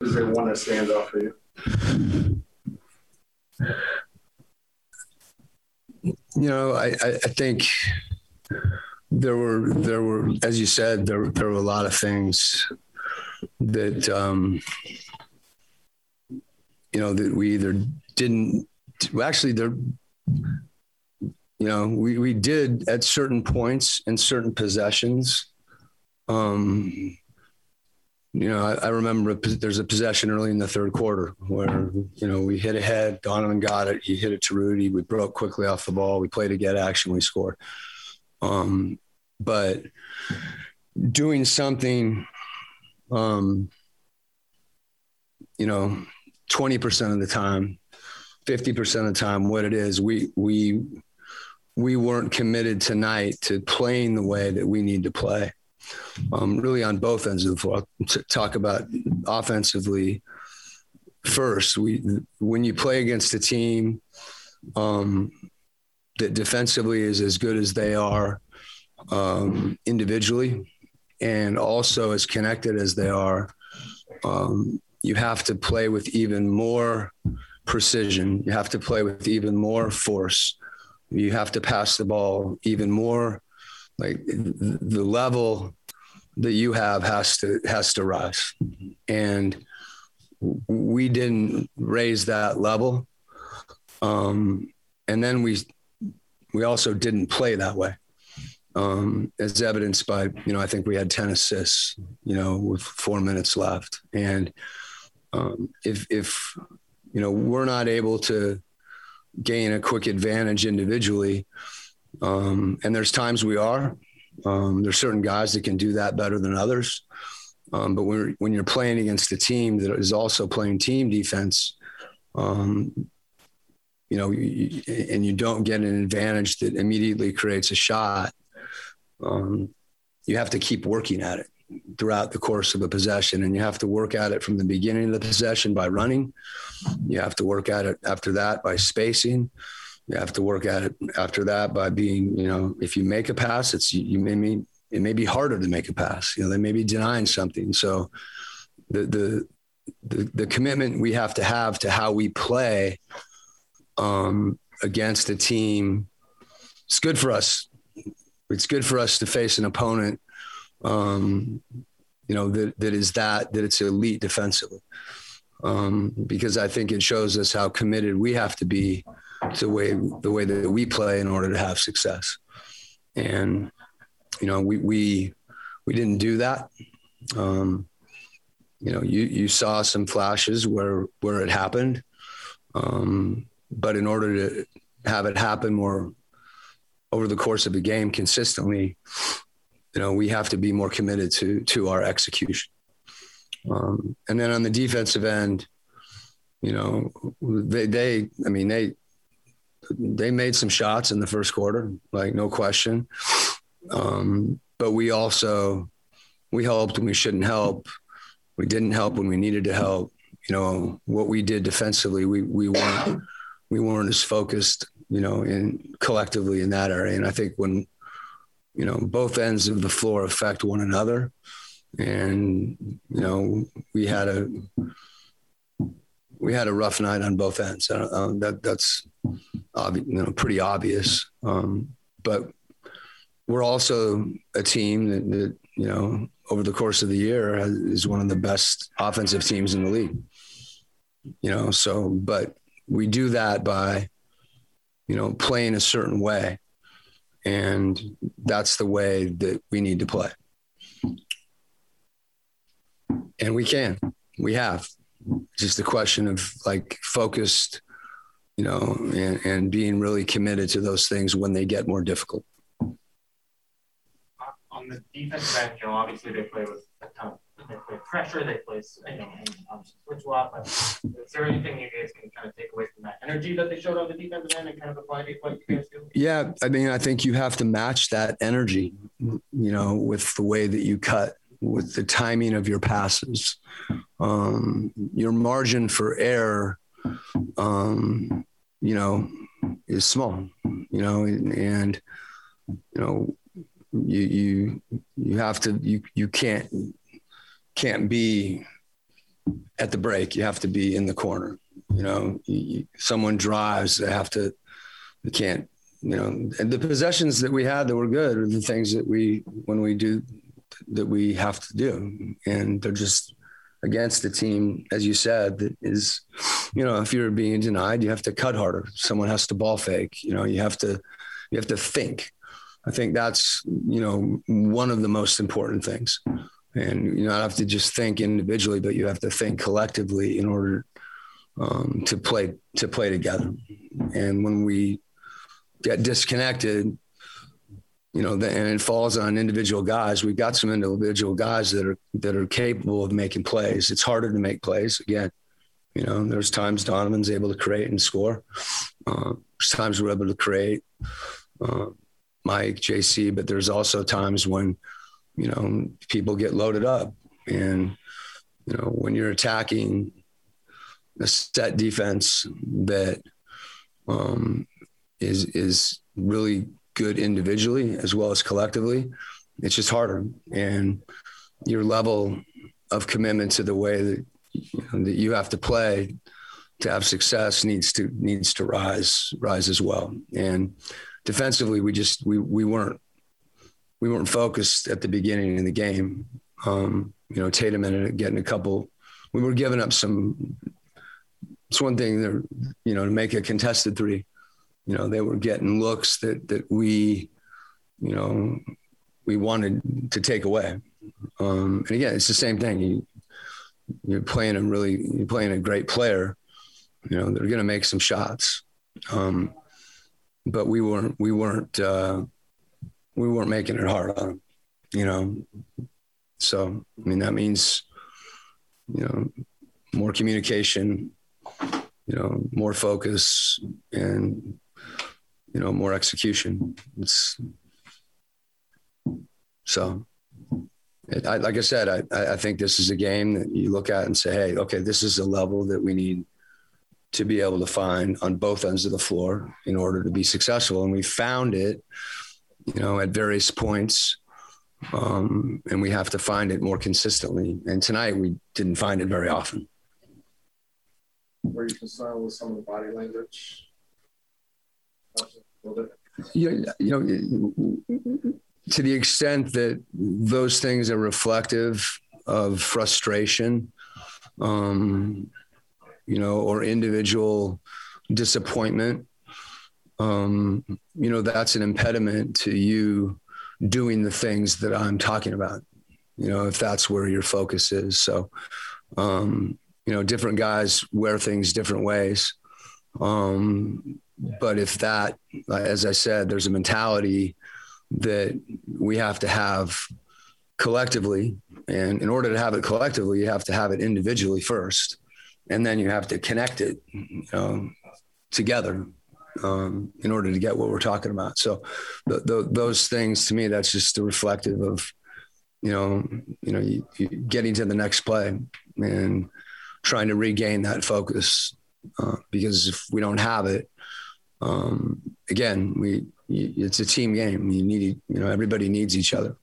Is there one that stands out for you? You know, I, I, I think there were there were as you said there there were a lot of things that um, you know that we either didn't well, actually there you know we we did at certain points in certain possessions um you know, I, I, remember there's a possession early in the third quarter where, you know, we hit ahead, Donovan got it. He hit it to Rudy. We broke quickly off the ball. We played to get action. We scored. Um, but doing something, um, you know, 20% of the time, 50% of the time, what it is, we, we, we weren't committed tonight to playing the way that we need to play um, really on both ends of the floor. Talk about offensively first. We when you play against a team um, that defensively is as good as they are um, individually, and also as connected as they are, um, you have to play with even more precision. You have to play with even more force. You have to pass the ball even more like the level that you have has to has to rise. And we didn't raise that level. Um, and then we we also didn't play that way. Um, as evidenced by you know i think we had 10 assists you know with four minutes left. And um, if if you know we're not able to gain a quick advantage individually um, and there's times we are um, there's certain guys that can do that better than others. Um, but when, when you're playing against a team that is also playing team defense, um, you know, you, and you don't get an advantage that immediately creates a shot, um, you have to keep working at it throughout the course of a possession. And you have to work at it from the beginning of the possession by running. You have to work at it after that by spacing you have to work at it after that by being, you know, if you make a pass, it's you may be it may be harder to make a pass. You know, they may be denying something. So the the the, the commitment we have to have to how we play um, against a team, it's good for us. It's good for us to face an opponent, um, you know, that that is that that it's elite defensively, um, because I think it shows us how committed we have to be the way the way that we play in order to have success. And you know, we we we didn't do that. Um, you know, you you saw some flashes where where it happened, um, but in order to have it happen more over the course of a game consistently, you know, we have to be more committed to to our execution. Um, and then on the defensive end, you know, they they I mean they they made some shots in the first quarter, like no question. Um, but we also we helped when we shouldn't help. We didn't help when we needed to help. You know what we did defensively. We we weren't we weren't as focused. You know, in collectively in that area. And I think when you know both ends of the floor affect one another, and you know we had a we had a rough night on both ends. Uh, that that's obvi- you know, pretty obvious. Um, but we're also a team that, that, you know over the course of the year has, is one of the best offensive teams in the league. You know, so but we do that by you know playing a certain way, and that's the way that we need to play. And we can, we have just a question of like focused, you know, and, and being really committed to those things when they get more difficult. On the defensive end, you know, obviously they play with a ton of they play pressure, they play, you know, and obviously switch a lot. But is there anything you guys can kind of take away from that energy that they showed on the defensive end and kind of apply to what you guys do? Yeah, I mean, I think you have to match that energy, you know, with the way that you cut with the timing of your passes. Um, your margin for error, um, you know, is small, you know, and, and, you know, you, you, you have to, you, you can't, can't be at the break, you have to be in the corner. You know, you, someone drives, they have to, they can't, you know, and the possessions that we had that were good are the things that we, when we do, that we have to do. And they're just against a team, as you said, that is, you know, if you're being denied, you have to cut harder. Someone has to ball fake, you know, you have to, you have to think. I think that's, you know, one of the most important things and you not have to just think individually, but you have to think collectively in order um, to play to play together. And when we get disconnected, you know, and it falls on individual guys. We've got some individual guys that are that are capable of making plays. It's harder to make plays again. You know, there's times Donovan's able to create and score. Uh, there's times we're able to create. Uh, Mike, JC, but there's also times when you know, people get loaded up. And, you know, when you're attacking a set defense that um, is is really good individually as well as collectively, it's just harder. And your level of commitment to the way that you, know, that you have to play to have success needs to needs to rise rise as well. And defensively, we just we we weren't we weren't focused at the beginning of the game. Um, you know, Tatum ended up getting a couple. We were giving up some. It's one thing that you know to make a contested three. You know, they were getting looks that that we, you know, we wanted to take away. Um, and again, it's the same thing. You, you're playing a really, you're playing a great player. You know, they're going to make some shots. Um, but we weren't, we weren't. Uh, we weren't making it hard on them, you know. So, I mean, that means, you know, more communication, you know, more focus and, you know, more execution. It's so, it, I, like I said, I, I think this is a game that you look at and say, hey, okay, this is a level that we need to be able to find on both ends of the floor in order to be successful. And we found it you know, at various points. Um, and we have to find it more consistently. And tonight we didn't find it very often. Were you concerned with some of the body language? You, you know, to the extent that those things are reflective of frustration, um, you know, or individual disappointment, um, you know, that's an impediment to you doing the things that I'm talking about, you know, if that's where your focus is. So, um, you know, different guys wear things different ways. Um, but if that, as I said, there's a mentality that we have to have collectively. And in order to have it collectively, you have to have it individually first. And then you have to connect it, know, together um, in order to get what we're talking about. So the, the, those things to me, that's just a reflective of, you know, you know, you, you getting to the next play and trying to regain that focus. Uh, because if we don't have it, um, again, we, it's a team game. You need, you know, everybody needs each other.